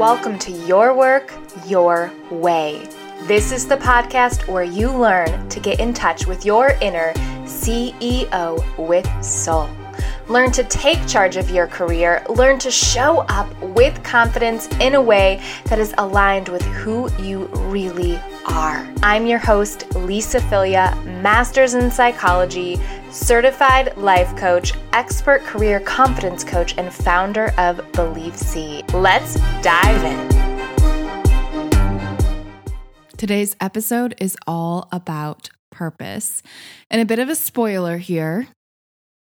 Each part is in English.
welcome to Your Work, Your Way. This is the podcast where you learn to get in touch with your inner CEO with soul. Learn to take charge of your career. Learn to show up with confidence in a way that is aligned with who you really are. I'm your host, Lisa Filia, Masters in Psychology, certified life coach, expert career confidence coach, and founder of Belief Seed. Let's dive in. Today's episode is all about purpose. And a bit of a spoiler here.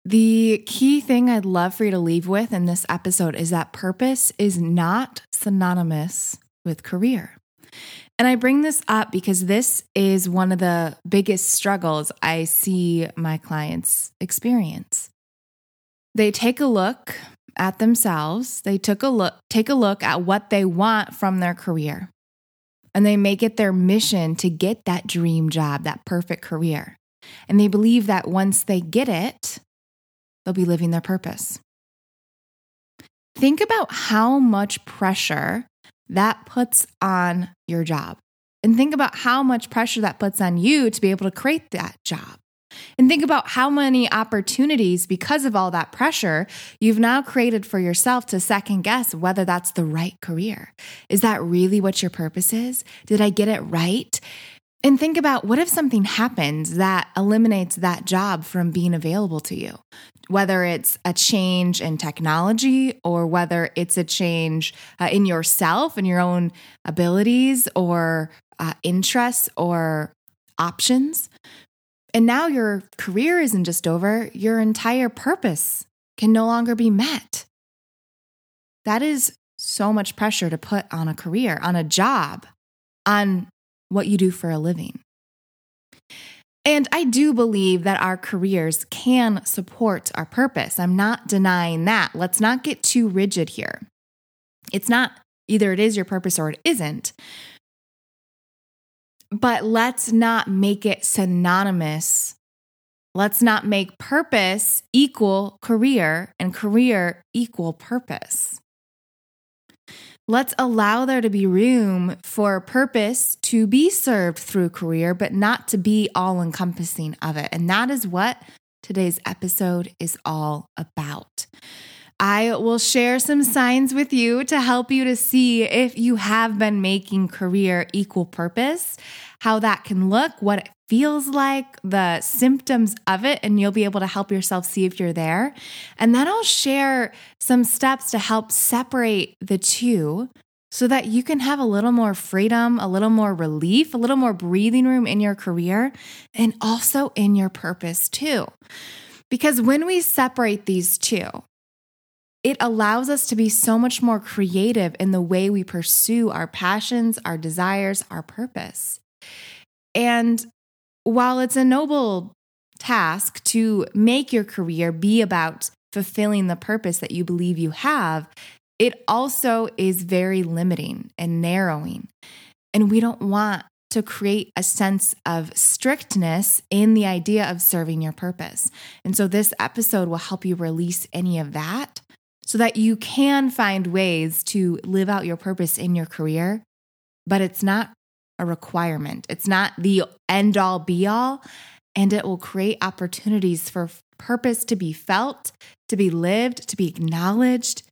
The key thing I'd love for you to leave with in this episode is that purpose is not synonymous with career. And I bring this up because this is one of the biggest struggles I see my clients experience. They take a look at themselves, they took a look take a look at what they want from their career. And they make it their mission to get that dream job, that perfect career. And they believe that once they get it, they'll be living their purpose. Think about how much pressure that puts on your job. And think about how much pressure that puts on you to be able to create that job. And think about how many opportunities, because of all that pressure, you've now created for yourself to second guess whether that's the right career. Is that really what your purpose is? Did I get it right? And think about what if something happens that eliminates that job from being available to you? Whether it's a change in technology or whether it's a change uh, in yourself and your own abilities or uh, interests or options. And now your career isn't just over, your entire purpose can no longer be met. That is so much pressure to put on a career, on a job, on what you do for a living. And I do believe that our careers can support our purpose. I'm not denying that. Let's not get too rigid here. It's not either it is your purpose or it isn't. But let's not make it synonymous. Let's not make purpose equal career and career equal purpose. Let's allow there to be room for purpose to be served through career, but not to be all encompassing of it. And that is what today's episode is all about. I will share some signs with you to help you to see if you have been making career equal purpose, how that can look, what it feels like, the symptoms of it, and you'll be able to help yourself see if you're there. And then I'll share some steps to help separate the two so that you can have a little more freedom, a little more relief, a little more breathing room in your career, and also in your purpose too. Because when we separate these two, it allows us to be so much more creative in the way we pursue our passions, our desires, our purpose. And while it's a noble task to make your career be about fulfilling the purpose that you believe you have, it also is very limiting and narrowing. And we don't want to create a sense of strictness in the idea of serving your purpose. And so this episode will help you release any of that so that you can find ways to live out your purpose in your career, but it's not a requirement. It's not the end all be all, and it will create opportunities for purpose to be felt, to be lived, to be acknowledged,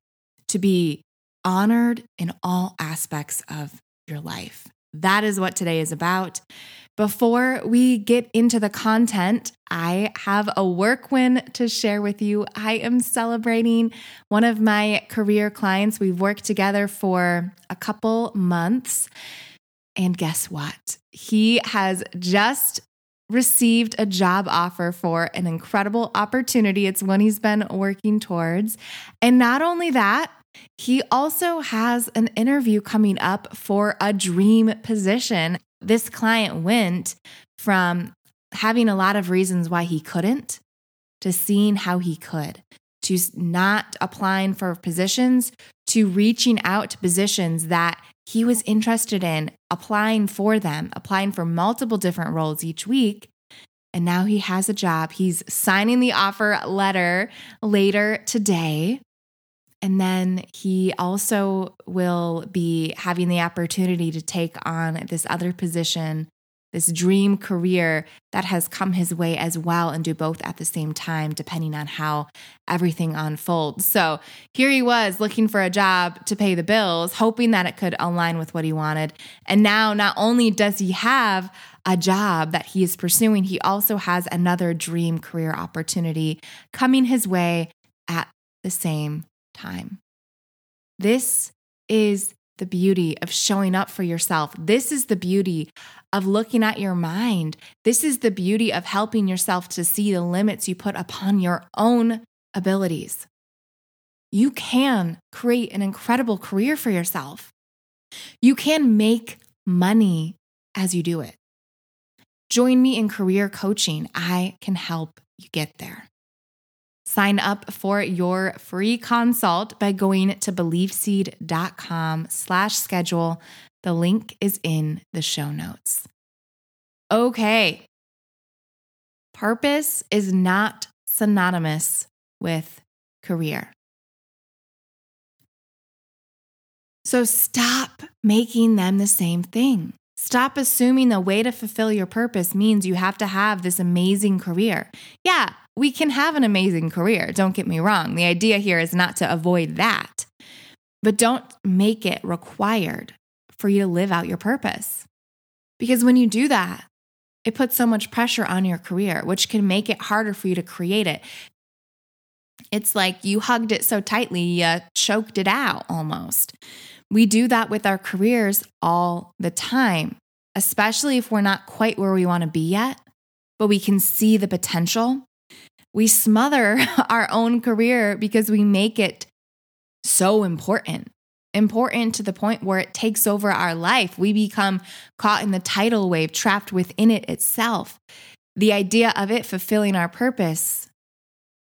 to be honored in all aspects of your life. That is what today is about. Before we get into the content, I have a work win to share with you. I am celebrating one of my career clients. We've worked together for a couple months. And guess what? He has just received a job offer for an incredible opportunity. It's one he's been working towards. And not only that, he also has an interview coming up for a dream position. This client went from having a lot of reasons why he couldn't to seeing how he could, to not applying for positions, to reaching out to positions that he was interested in, applying for them, applying for multiple different roles each week. And now he has a job. He's signing the offer letter later today. And then he also will be having the opportunity to take on this other position, this dream career that has come his way as well, and do both at the same time, depending on how everything unfolds. So here he was looking for a job to pay the bills, hoping that it could align with what he wanted. And now, not only does he have a job that he is pursuing, he also has another dream career opportunity coming his way at the same time. This is the beauty of showing up for yourself. This is the beauty of looking at your mind. This is the beauty of helping yourself to see the limits you put upon your own abilities. You can create an incredible career for yourself. You can make money as you do it. Join me in career coaching. I can help you get there. Sign up for your free consult by going to beliefseed.com slash schedule. The link is in the show notes. Okay. Purpose is not synonymous with career. So stop making them the same thing. Stop assuming the way to fulfill your purpose means you have to have this amazing career. Yeah, we can have an amazing career, don't get me wrong. The idea here is not to avoid that, but don't make it required for you to live out your purpose. Because when you do that, it puts so much pressure on your career, which can make it harder for you to create it. It's like you hugged it so tightly, you choked it out almost. We do that with our careers all the time, especially if we're not quite where we want to be yet, but we can see the potential. We smother our own career because we make it so important. Important to the point where it takes over our life. We become caught in the tidal wave, trapped within it itself. The idea of it fulfilling our purpose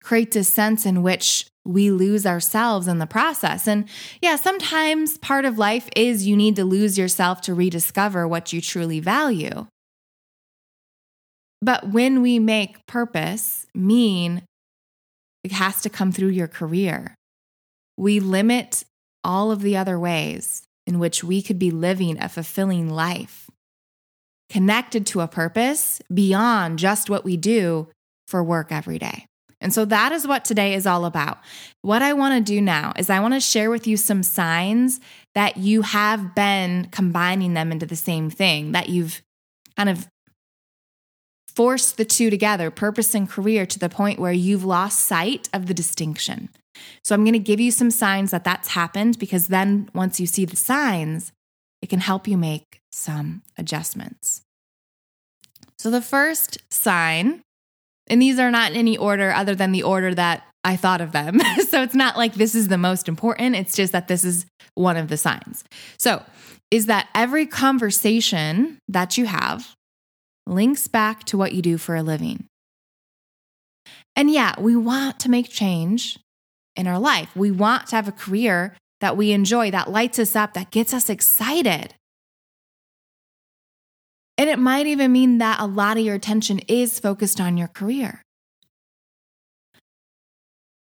creates a sense in which we lose ourselves in the process. And yeah, sometimes part of life is you need to lose yourself to rediscover what you truly value. But when we make purpose mean it has to come through your career, we limit all of the other ways in which we could be living a fulfilling life, connected to a purpose beyond just what we do for work every day. And so that is what today is all about. What I want to do now is I want to share with you some signs that you have been combining them into the same thing, that you've kind of forced the two together, purpose and career, to the point where you've lost sight of the distinction. So I'm going to give you some signs that that's happened because then once you see the signs, it can help you make some adjustments. So the first sign and these are not in any order other than the order that I thought of them. so it's not like this is the most important. It's just that this is one of the signs. So, is that every conversation that you have links back to what you do for a living. And yeah, we want to make change in our life. We want to have a career that we enjoy, that lights us up, that gets us excited. And it might even mean that a lot of your attention is focused on your career.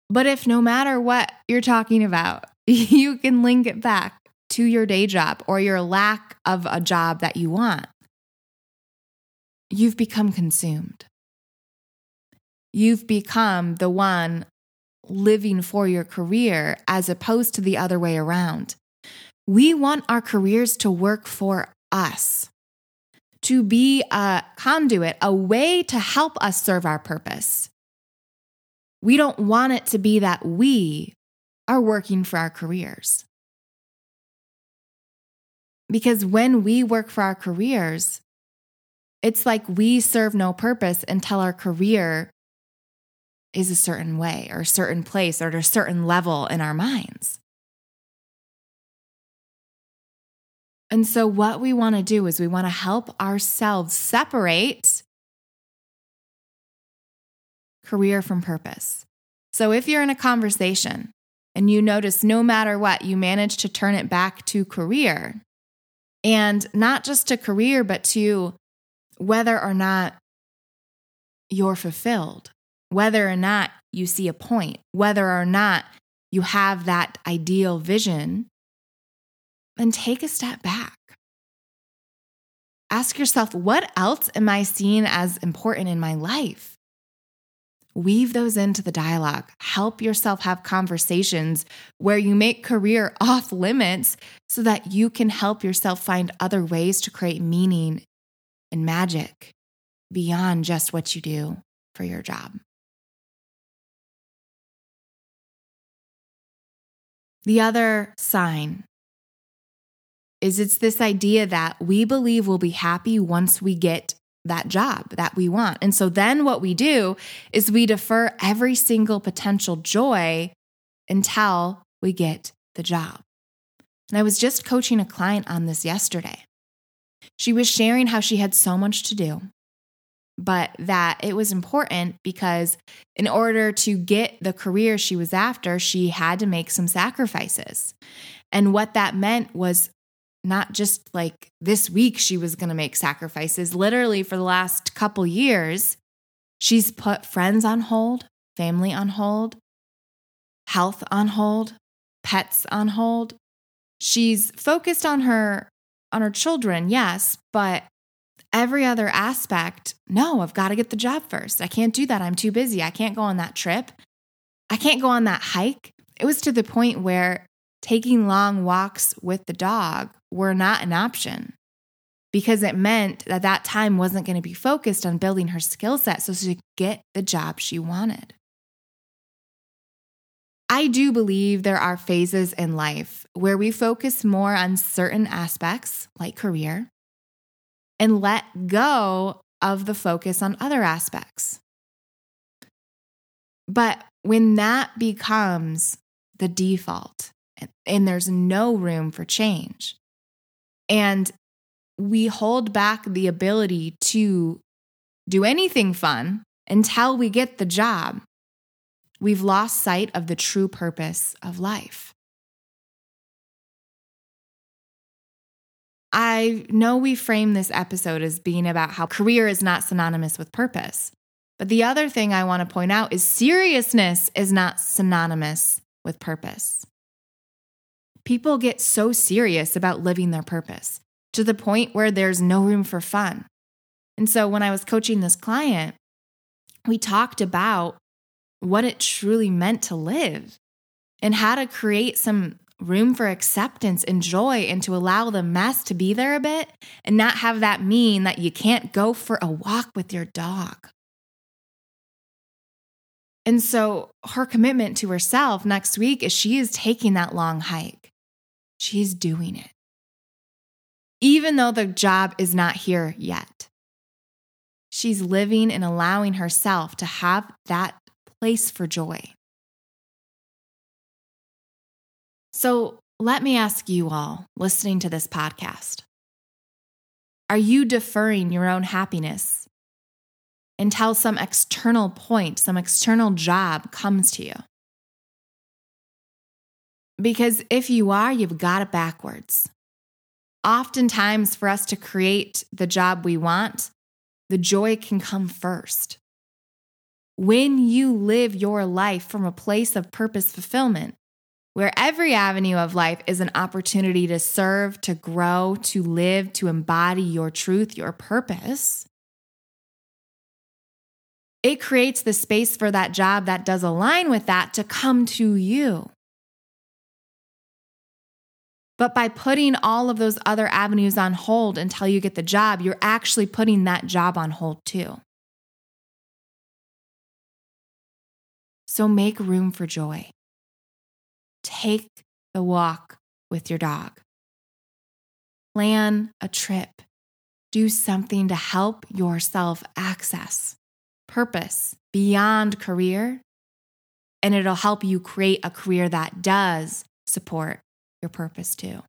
But if no matter what you're talking about, you can link it back to your day job or your lack of a job that you want, you've become consumed. You've become the one living for your career as opposed to the other way around. We want our careers to work for us to be a conduit, a way to help us serve our purpose. We don't want it to be that we are working for our careers. Because when we work for our careers, it's like we serve no purpose until our career is a certain way or a certain place or at a certain level in our minds. And so, what we want to do is we want to help ourselves separate career from purpose. So, if you're in a conversation and you notice no matter what, you manage to turn it back to career, and not just to career, but to whether or not you're fulfilled, whether or not you see a point, whether or not you have that ideal vision, then take a step back. Ask yourself, what else am I seeing as important in my life? Weave those into the dialogue. Help yourself have conversations where you make career off limits so that you can help yourself find other ways to create meaning and magic beyond just what you do for your job. The other sign is it's this idea that we believe we'll be happy once we get that job that we want. And so then what we do is we defer every single potential joy until we get the job. And I was just coaching a client on this yesterday. She was sharing how she had so much to do, but that it was important because in order to get the career she was after, she had to make some sacrifices. And what that meant was not just like this week she was going to make sacrifices. Literally, for the last couple years, she's put friends on hold, family on hold, health on hold, pets on hold. She's focused on her on her children, yes, but every other aspect, no, I've got to get the job first. I can't do that. I'm too busy. I can't go on that trip. I can't go on that hike. It was to the point where taking long walks with the dog were not an option because it meant that that time wasn't going to be focused on building her skill set so she could get the job she wanted. I do believe there are phases in life where we focus more on certain aspects, like career, and let go of the focus on other aspects. But when that becomes the default and there's no room for change, and we hold back the ability to do anything fun until we get the job. We've lost sight of the true purpose of life. I know we frame this episode as being about how career is not synonymous with purpose. But the other thing I want to point out is seriousness is not synonymous with purpose. People get so serious about living their purpose to the point where there's no room for fun. And so when I was coaching this client, we talked about what it truly meant to live and how to create some room for acceptance and joy and to allow the mess to be there a bit and not have that mean that you can't go for a walk with your dog. And so her commitment to herself next week is she is taking that long hike. She's doing it. Even though the job is not here yet, she's living and allowing herself to have that place for joy. So let me ask you all listening to this podcast Are you deferring your own happiness until some external point, some external job comes to you? Because if you are, you've got it backwards. Oftentimes, for us to create the job we want, the joy can come first. When you live your life from a place of purpose fulfillment, where every avenue of life is an opportunity to serve, to grow, to live, to embody your truth, your purpose, it creates the space for that job that does align with that to come to you. But by putting all of those other avenues on hold until you get the job, you're actually putting that job on hold too. So make room for joy. Take the walk with your dog. Plan a trip. Do something to help yourself access purpose beyond career, and it'll help you create a career that does support your purpose too.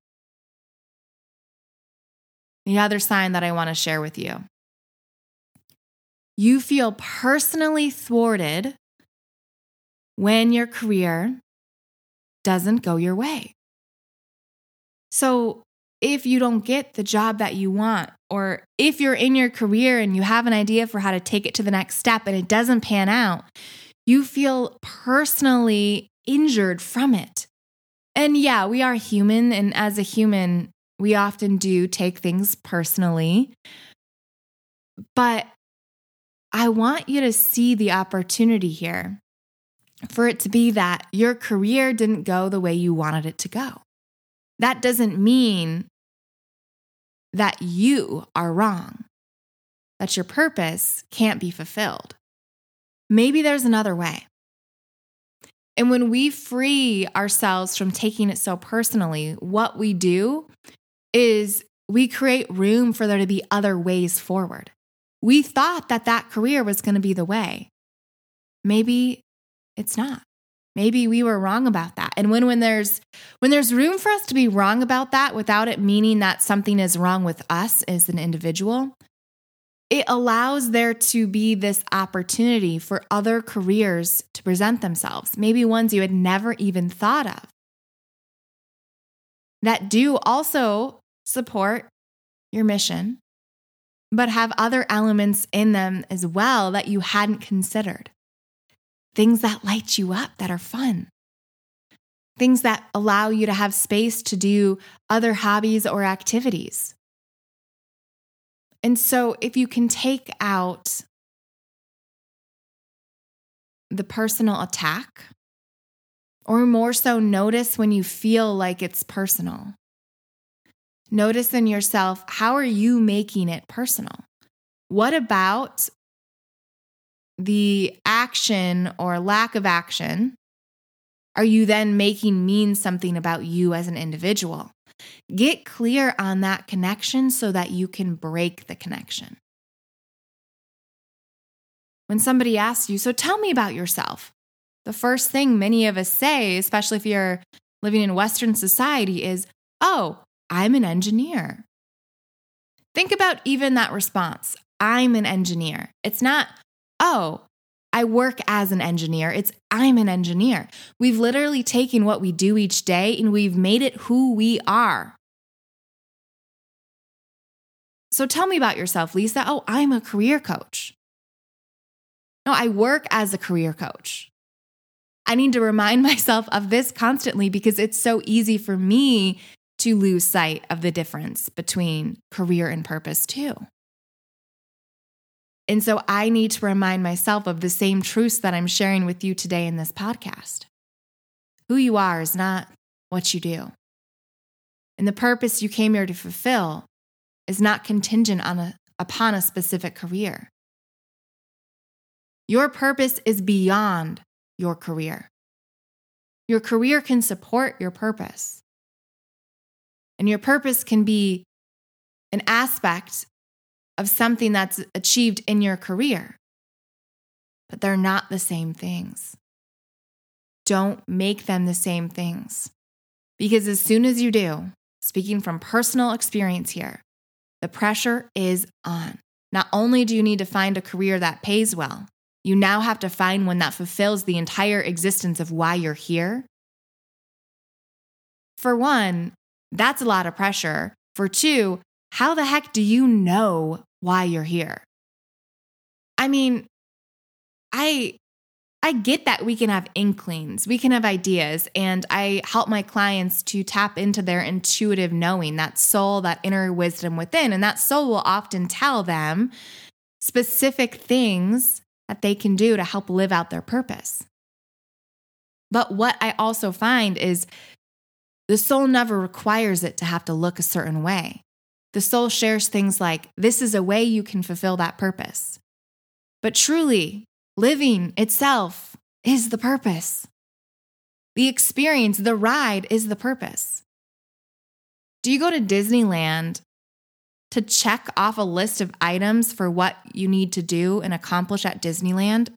The other sign that I want to share with you you feel personally thwarted when your career doesn't go your way. So, if you don't get the job that you want, or if you're in your career and you have an idea for how to take it to the next step and it doesn't pan out, you feel personally injured from it. And yeah, we are human. And as a human, we often do take things personally. But I want you to see the opportunity here for it to be that your career didn't go the way you wanted it to go. That doesn't mean that you are wrong, that your purpose can't be fulfilled. Maybe there's another way. And when we free ourselves from taking it so personally, what we do is we create room for there to be other ways forward. We thought that that career was going to be the way. Maybe it's not. Maybe we were wrong about that. And when when there's when there's room for us to be wrong about that without it meaning that something is wrong with us as an individual, it allows there to be this opportunity for other careers to present themselves, maybe ones you had never even thought of. That do also support your mission, but have other elements in them as well that you hadn't considered things that light you up that are fun, things that allow you to have space to do other hobbies or activities. And so, if you can take out the personal attack, or more so, notice when you feel like it's personal. Notice in yourself, how are you making it personal? What about the action or lack of action are you then making mean something about you as an individual? Get clear on that connection so that you can break the connection. When somebody asks you, So tell me about yourself, the first thing many of us say, especially if you're living in Western society, is, Oh, I'm an engineer. Think about even that response I'm an engineer. It's not, oh, I work as an engineer. It's I'm an engineer. We've literally taken what we do each day and we've made it who we are. So tell me about yourself, Lisa. Oh, I'm a career coach. No, I work as a career coach. I need to remind myself of this constantly because it's so easy for me to lose sight of the difference between career and purpose, too. And so I need to remind myself of the same truths that I'm sharing with you today in this podcast. Who you are is not what you do. And the purpose you came here to fulfill is not contingent on a, upon a specific career. Your purpose is beyond your career. Your career can support your purpose. And your purpose can be an aspect of something that's achieved in your career, but they're not the same things. Don't make them the same things. Because as soon as you do, speaking from personal experience here, the pressure is on. Not only do you need to find a career that pays well, you now have to find one that fulfills the entire existence of why you're here. For one, that's a lot of pressure. For two, how the heck do you know why you're here? I mean, I I get that we can have inklings, we can have ideas, and I help my clients to tap into their intuitive knowing, that soul, that inner wisdom within. And that soul will often tell them specific things that they can do to help live out their purpose. But what I also find is the soul never requires it to have to look a certain way. The soul shares things like, This is a way you can fulfill that purpose. But truly, living itself is the purpose. The experience, the ride is the purpose. Do you go to Disneyland to check off a list of items for what you need to do and accomplish at Disneyland?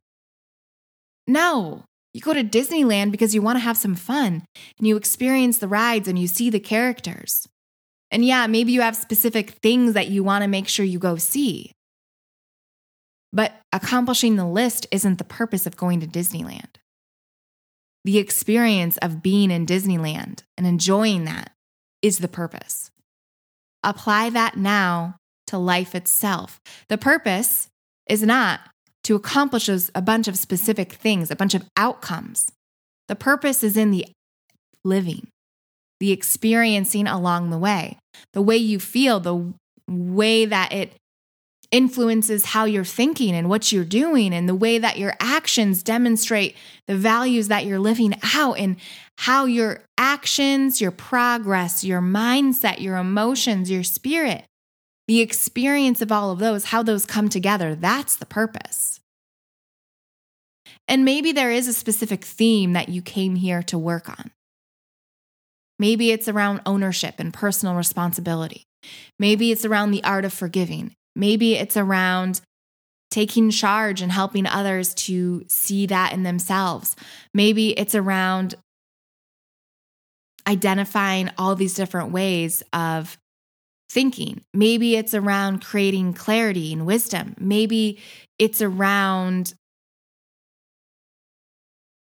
No. You go to Disneyland because you want to have some fun and you experience the rides and you see the characters. And yeah, maybe you have specific things that you want to make sure you go see. But accomplishing the list isn't the purpose of going to Disneyland. The experience of being in Disneyland and enjoying that is the purpose. Apply that now to life itself. The purpose is not to accomplish a bunch of specific things, a bunch of outcomes. The purpose is in the living, the experiencing along the way, the way you feel, the way that it influences how you're thinking and what you're doing, and the way that your actions demonstrate the values that you're living out, and how your actions, your progress, your mindset, your emotions, your spirit, the experience of all of those, how those come together. That's the purpose. And maybe there is a specific theme that you came here to work on. Maybe it's around ownership and personal responsibility. Maybe it's around the art of forgiving. Maybe it's around taking charge and helping others to see that in themselves. Maybe it's around identifying all these different ways of thinking. Maybe it's around creating clarity and wisdom. Maybe it's around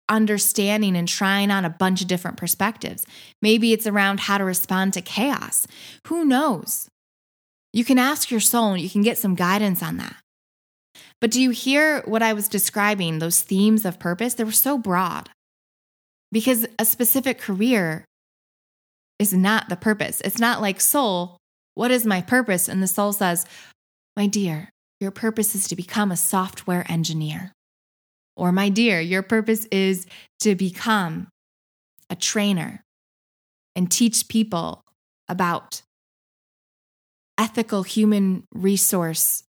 understanding and trying on a bunch of different perspectives. Maybe it's around how to respond to chaos. Who knows? You can ask your soul and you can get some guidance on that. But do you hear what I was describing, those themes of purpose? They were so broad because a specific career is not the purpose. It's not like, soul, what is my purpose? And the soul says, my dear, your purpose is to become a software engineer. Or, my dear, your purpose is to become a trainer and teach people about ethical human resource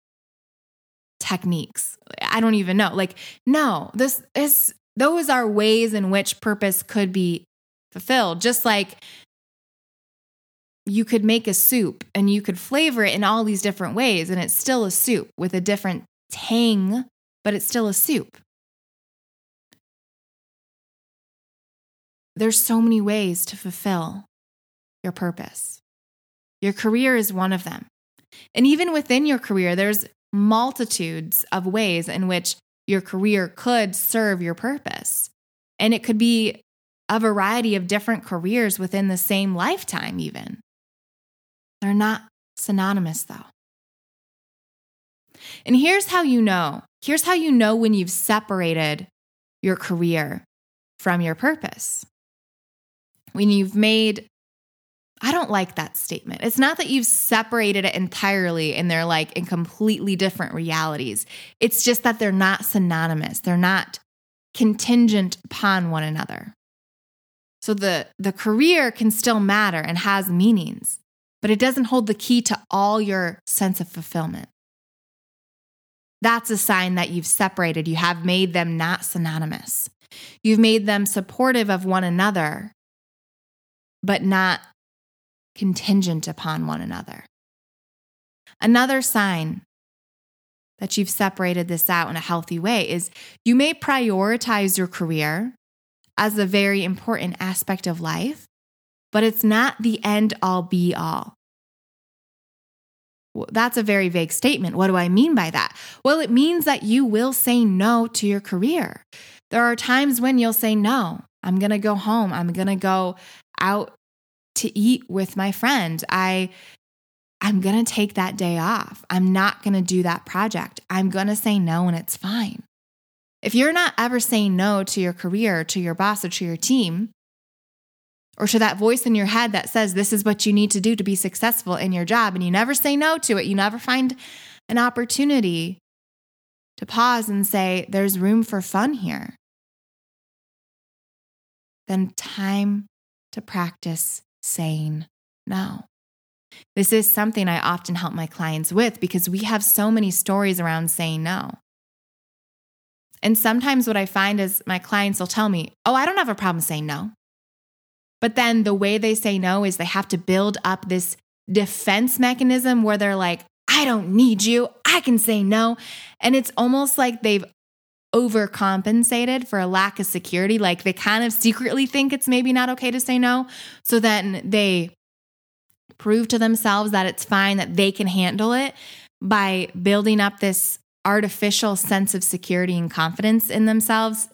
techniques. I don't even know. Like, no, this is those are ways in which purpose could be fulfilled. Just like you could make a soup and you could flavor it in all these different ways, and it's still a soup with a different tang, but it's still a soup. There's so many ways to fulfill your purpose. Your career is one of them. And even within your career, there's multitudes of ways in which your career could serve your purpose. And it could be a variety of different careers within the same lifetime, even. They're not synonymous, though. And here's how you know here's how you know when you've separated your career from your purpose when you've made I don't like that statement. It's not that you've separated it entirely and they're like in completely different realities. It's just that they're not synonymous. They're not contingent upon one another. So the the career can still matter and has meanings, but it doesn't hold the key to all your sense of fulfillment. That's a sign that you've separated. You have made them not synonymous. You've made them supportive of one another but not contingent upon one another. Another sign that you've separated this out in a healthy way is you may prioritize your career as a very important aspect of life, but it's not the end all be all. Well, that's a very vague statement. What do I mean by that? Well, it means that you will say no to your career. There are times when you'll say, No, I'm going to go home. I'm going to go out to eat with my friend. I I'm going to take that day off. I'm not going to do that project. I'm going to say no and it's fine. If you're not ever saying no to your career, to your boss, or to your team, or to that voice in your head that says this is what you need to do to be successful in your job, and you never say no to it, you never find an opportunity to pause and say, there's room for fun here, then time to practice saying no. This is something I often help my clients with because we have so many stories around saying no. And sometimes what I find is my clients will tell me, Oh, I don't have a problem saying no. But then the way they say no is they have to build up this defense mechanism where they're like, I don't need you. I can say no. And it's almost like they've overcompensated for a lack of security. Like they kind of secretly think it's maybe not okay to say no. So then they prove to themselves that it's fine, that they can handle it by building up this artificial sense of security and confidence in themselves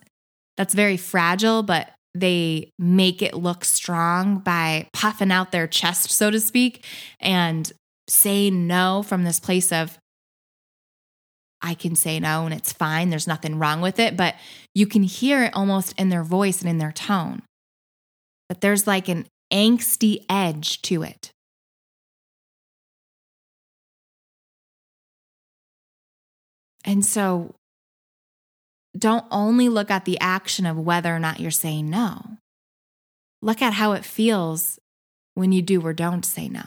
that's very fragile, but they make it look strong by puffing out their chest, so to speak, and saying no from this place of I can say no and it's fine. There's nothing wrong with it. But you can hear it almost in their voice and in their tone But there's like an angsty edge to it. And so don't only look at the action of whether or not you're saying no. Look at how it feels when you do or don't say no.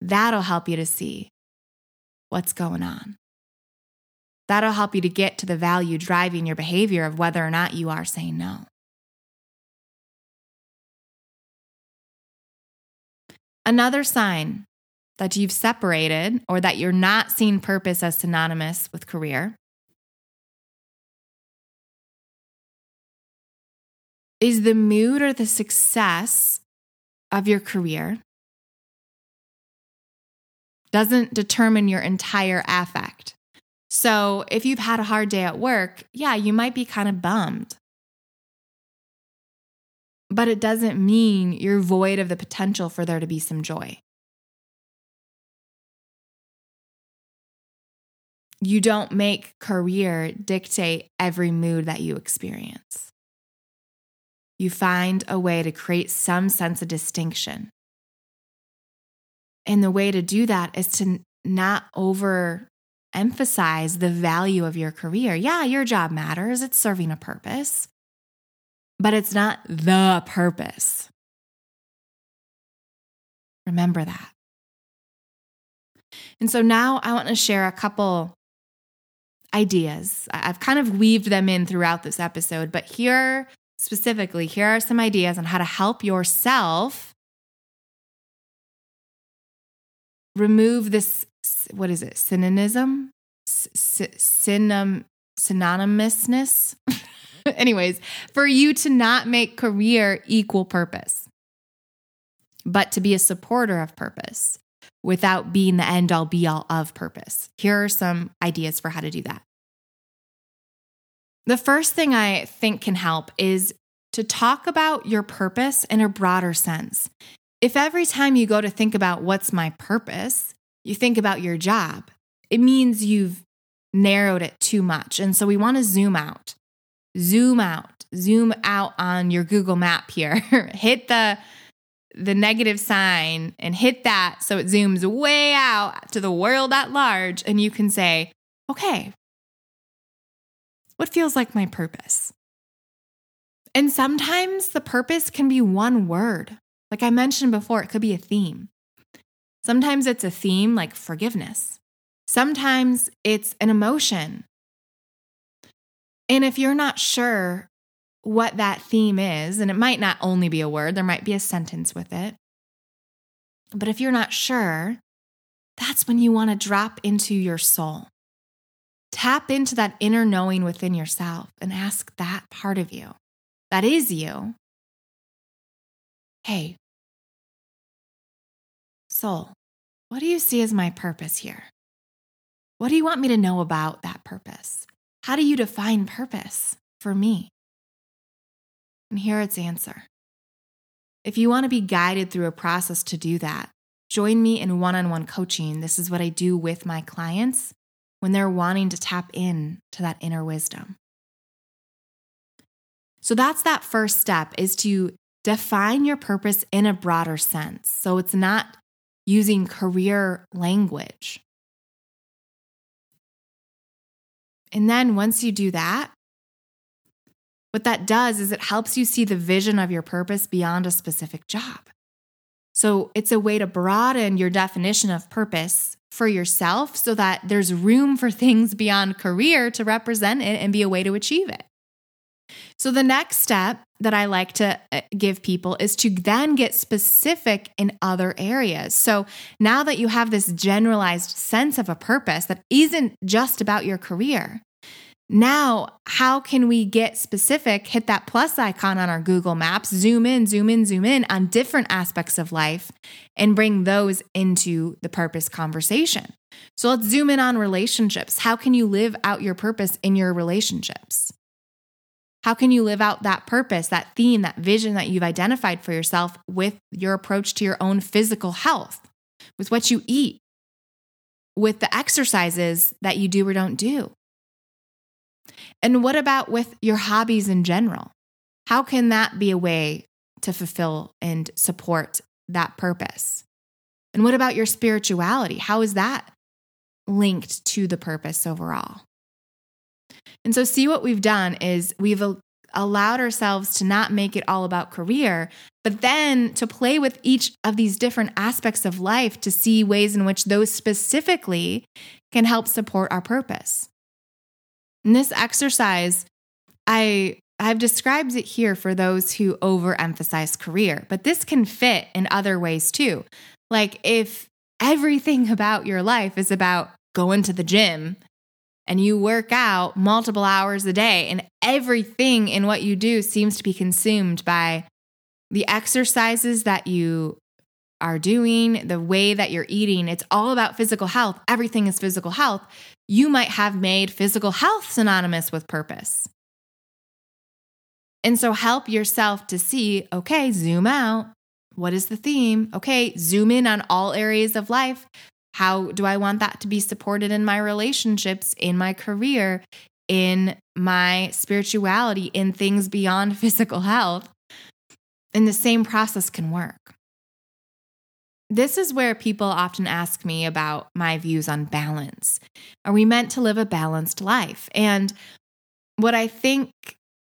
That'll help you to see what's going on. That'll help you to get to the value driving your behavior of whether or not you are saying no. Another sign that you've separated or that you're not seeing purpose as synonymous with career is the mood or the success of your career doesn't determine your entire affect. So, if you've had a hard day at work, yeah, you might be kind of bummed. But it doesn't mean you're void of the potential for there to be some joy. You don't make career dictate every mood that you experience. You find a way to create some sense of distinction. And the way to do that is to not over emphasize the value of your career. Yeah, your job matters, it's serving a purpose, but it's not the purpose. Remember that. And so now I want to share a couple ideas. I've kind of weaved them in throughout this episode, but here specifically, here are some ideas on how to help yourself remove this what is it? Synonym? Synonym synonymousness? Anyways for you to not make career equal purpose but to be a supporter of purpose without being the end all be all of purpose. Here are some ideas for how to do that. The first thing i think can help is to talk about your purpose in a broader sense if every time you go to think about what's my purpose, you think about your job, it means you've narrowed it too much. And so we want to zoom out, zoom out, zoom out on your Google map here. hit the the negative sign and hit that so it zooms way out to the world at large and you can say, "Okay, what feels like my purpose?" And sometimes the purpose can be one word. Like I mentioned before, it could be a theme. Sometimes it's a theme like forgiveness. Sometimes it's an emotion. And if you're not sure what that theme is, and it might not only be a word, there might be a sentence with it. But if you're not sure, that's when you want to drop into your soul. Tap into that inner knowing within yourself and ask that part of you, that is you. Hey, Soul, what do you see as my purpose here? What do you want me to know about that purpose? How do you define purpose for me? And here its answer. If you want to be guided through a process to do that, join me in one on one coaching. This is what I do with my clients when they're wanting to tap in to that inner wisdom. So that's that first step is to define your purpose in a broader sense. So it's not using career language. And then once you do that, what that does is it helps you see the vision of your purpose beyond a specific job. So it's a way to broaden your definition of purpose for yourself so that there's room for things beyond career to represent it and be a way to achieve it. So, the next step that I like to uh, give people is to then get specific in other areas. So, now that you have this generalized sense of a purpose that isn't just about your career, now how can we get specific? Hit that plus icon on our Google Maps, zoom in, zoom in, zoom in on different aspects of life and bring those into the purpose conversation. So, let's zoom in on relationships. How can you live out your purpose in your relationships? How can you live out that purpose, that theme, that vision that you've identified for yourself with your approach to your own physical health, with what you eat, with the exercises that you do or don't do? And what about with your hobbies in general? How can that be a way to fulfill and support that purpose? And what about your spirituality? How is that linked to the purpose overall? And so, see what we've done is we've allowed ourselves to not make it all about career, but then to play with each of these different aspects of life to see ways in which those specifically can help support our purpose. In this exercise, I I've described it here for those who overemphasize career, but this can fit in other ways too. Like if everything about your life is about going to the gym and you work out multiple hours a day, and everything in what you do seems to be consumed by the exercises that you are doing, the way that you're eating, it's all about physical health. Everything is physical health. You might have made physical health synonymous with purpose. And so help yourself to see okay, zoom out. What is the theme? Okay, zoom in on all areas of life. How do I want that to be supported in my relationships, in my career, in my spirituality, in things beyond physical health? And the same process can work. This is where people often ask me about my views on balance. Are we meant to live a balanced life? And what I think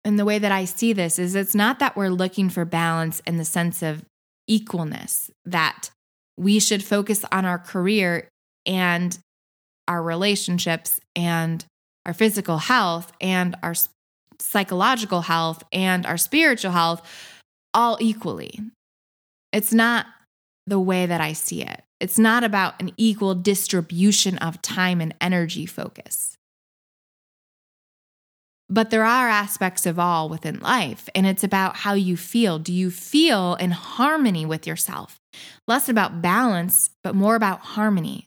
and the way that I see this is it's not that we're looking for balance in the sense of equalness, that we should focus on our career and our relationships and our physical health and our psychological health and our spiritual health all equally. It's not the way that I see it. It's not about an equal distribution of time and energy focus. But there are aspects of all within life, and it's about how you feel. Do you feel in harmony with yourself? Less about balance, but more about harmony.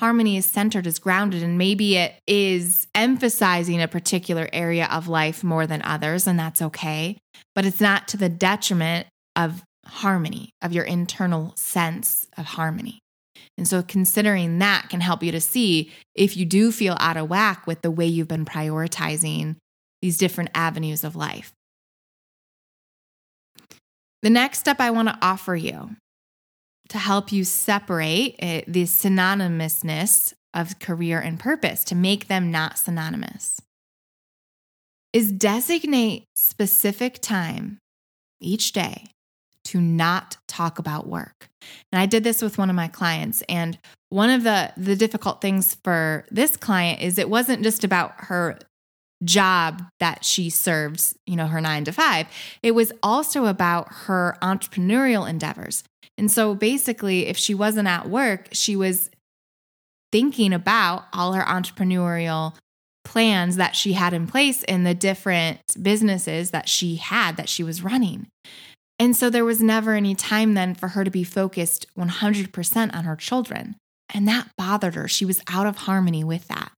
Harmony is centered, is grounded, and maybe it is emphasizing a particular area of life more than others, and that's okay. But it's not to the detriment of harmony, of your internal sense of harmony. And so, considering that can help you to see if you do feel out of whack with the way you've been prioritizing these different avenues of life. The next step I want to offer you to help you separate it, the synonymousness of career and purpose, to make them not synonymous, is designate specific time each day to not talk about work. And I did this with one of my clients and one of the the difficult things for this client is it wasn't just about her job that she served, you know, her 9 to 5. It was also about her entrepreneurial endeavors. And so basically if she wasn't at work, she was thinking about all her entrepreneurial plans that she had in place in the different businesses that she had that she was running. And so there was never any time then for her to be focused 100% on her children. And that bothered her. She was out of harmony with that.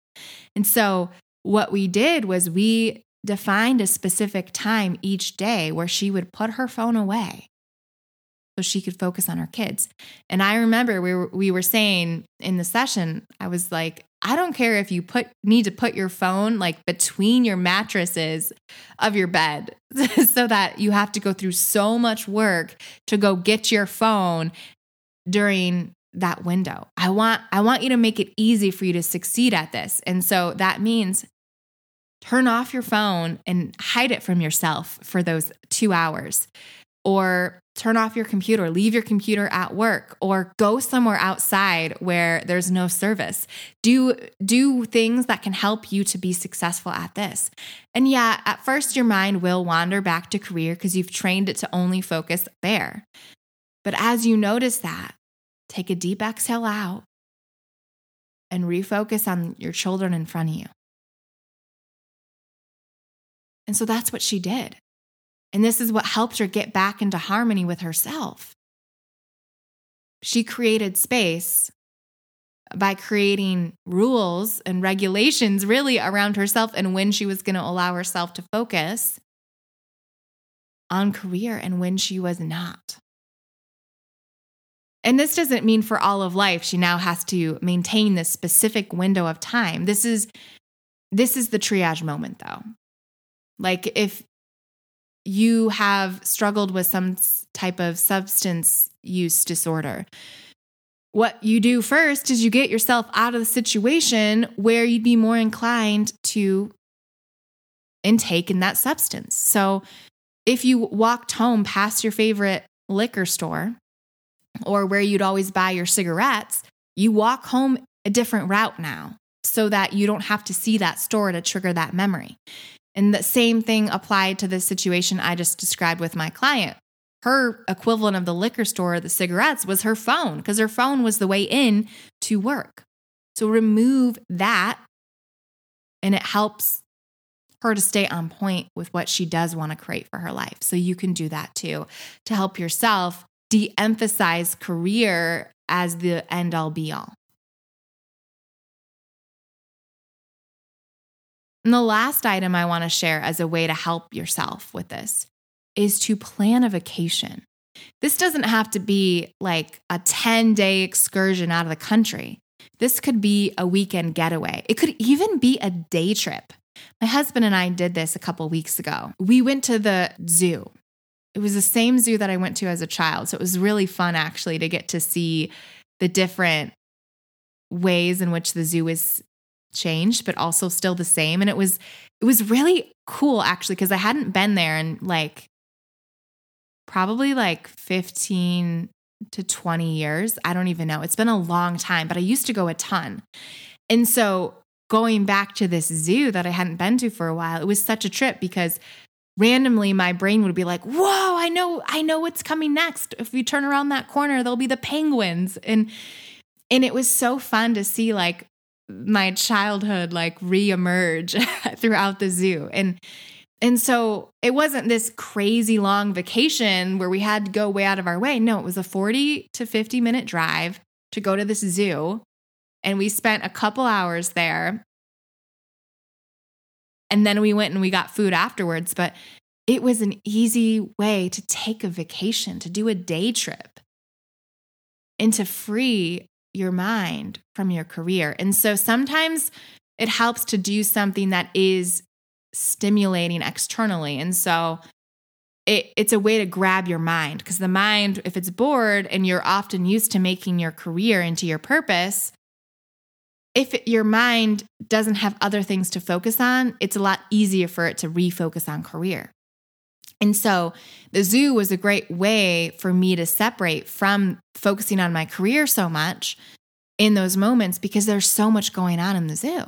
And so what we did was we defined a specific time each day where she would put her phone away so she could focus on her kids. And I remember we were, we were saying in the session, I was like, I don't care if you put need to put your phone like between your mattresses of your bed so that you have to go through so much work to go get your phone during that window. I want I want you to make it easy for you to succeed at this. And so that means turn off your phone and hide it from yourself for those 2 hours or turn off your computer, leave your computer at work or go somewhere outside where there's no service. Do do things that can help you to be successful at this. And yeah, at first your mind will wander back to career because you've trained it to only focus there. But as you notice that, take a deep exhale out and refocus on your children in front of you. And so that's what she did. And this is what helped her get back into harmony with herself. She created space by creating rules and regulations really around herself and when she was going to allow herself to focus on career and when she was not. And this doesn't mean for all of life she now has to maintain this specific window of time. This is this is the triage moment though. Like if you have struggled with some type of substance use disorder, what you do first is you get yourself out of the situation where you'd be more inclined to intake in that substance. So if you walked home past your favorite liquor store or where you'd always buy your cigarettes, you walk home a different route now so that you don't have to see that store to trigger that memory. And the same thing applied to the situation I just described with my client. Her equivalent of the liquor store, the cigarettes, was her phone because her phone was the way in to work. So remove that and it helps her to stay on point with what she does want to create for her life. So you can do that too to help yourself de emphasize career as the end all be all. And the last item I want to share as a way to help yourself with this is to plan a vacation. This doesn't have to be like a 10 day excursion out of the country. This could be a weekend getaway. It could even be a day trip. My husband and I did this a couple weeks ago. We went to the zoo. It was the same zoo that I went to as a child. So it was really fun actually to get to see the different ways in which the zoo is changed but also still the same and it was it was really cool actually because I hadn't been there in like probably like 15 to 20 years. I don't even know. It's been a long time, but I used to go a ton. And so going back to this zoo that I hadn't been to for a while, it was such a trip because randomly my brain would be like, "Whoa, I know I know what's coming next. If we turn around that corner, there'll be the penguins." And and it was so fun to see like my childhood like reemerge throughout the zoo. And and so it wasn't this crazy long vacation where we had to go way out of our way. No, it was a 40 to 50 minute drive to go to this zoo and we spent a couple hours there. And then we went and we got food afterwards, but it was an easy way to take a vacation, to do a day trip, and to free your mind from your career. And so sometimes it helps to do something that is stimulating externally. And so it, it's a way to grab your mind because the mind, if it's bored and you're often used to making your career into your purpose, if your mind doesn't have other things to focus on, it's a lot easier for it to refocus on career. And so the zoo was a great way for me to separate from focusing on my career so much in those moments because there's so much going on in the zoo.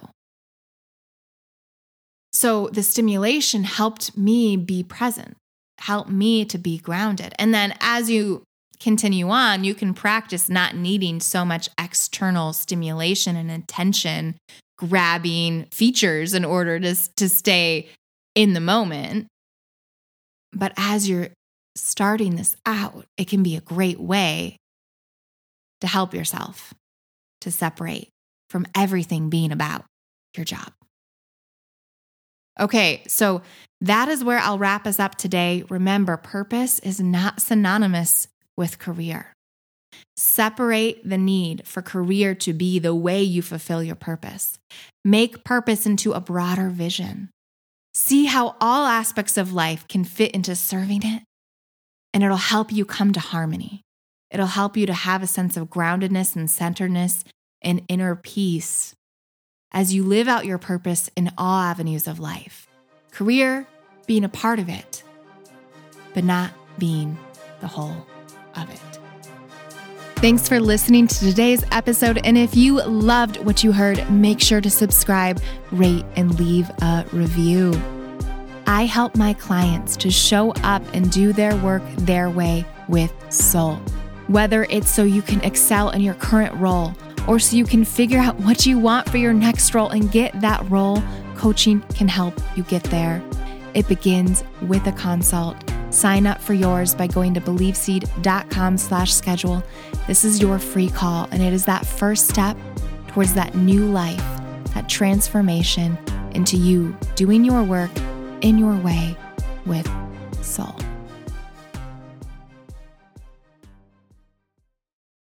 So the stimulation helped me be present, helped me to be grounded. And then as you continue on, you can practice not needing so much external stimulation and attention grabbing features in order to, to stay in the moment. But as you're starting this out, it can be a great way to help yourself to separate from everything being about your job. Okay, so that is where I'll wrap us up today. Remember, purpose is not synonymous with career. Separate the need for career to be the way you fulfill your purpose. Make purpose into a broader vision. See how all aspects of life can fit into serving it, and it'll help you come to harmony. It'll help you to have a sense of groundedness and centeredness and inner peace as you live out your purpose in all avenues of life. Career being a part of it, but not being the whole of it. Thanks for listening to today's episode. And if you loved what you heard, make sure to subscribe, rate, and leave a review. I help my clients to show up and do their work their way with soul. Whether it's so you can excel in your current role or so you can figure out what you want for your next role and get that role, coaching can help you get there. It begins with a consult Sign up for yours by going to beliefseed.com slash schedule. This is your free call, and it is that first step towards that new life, that transformation into you doing your work in your way with soul.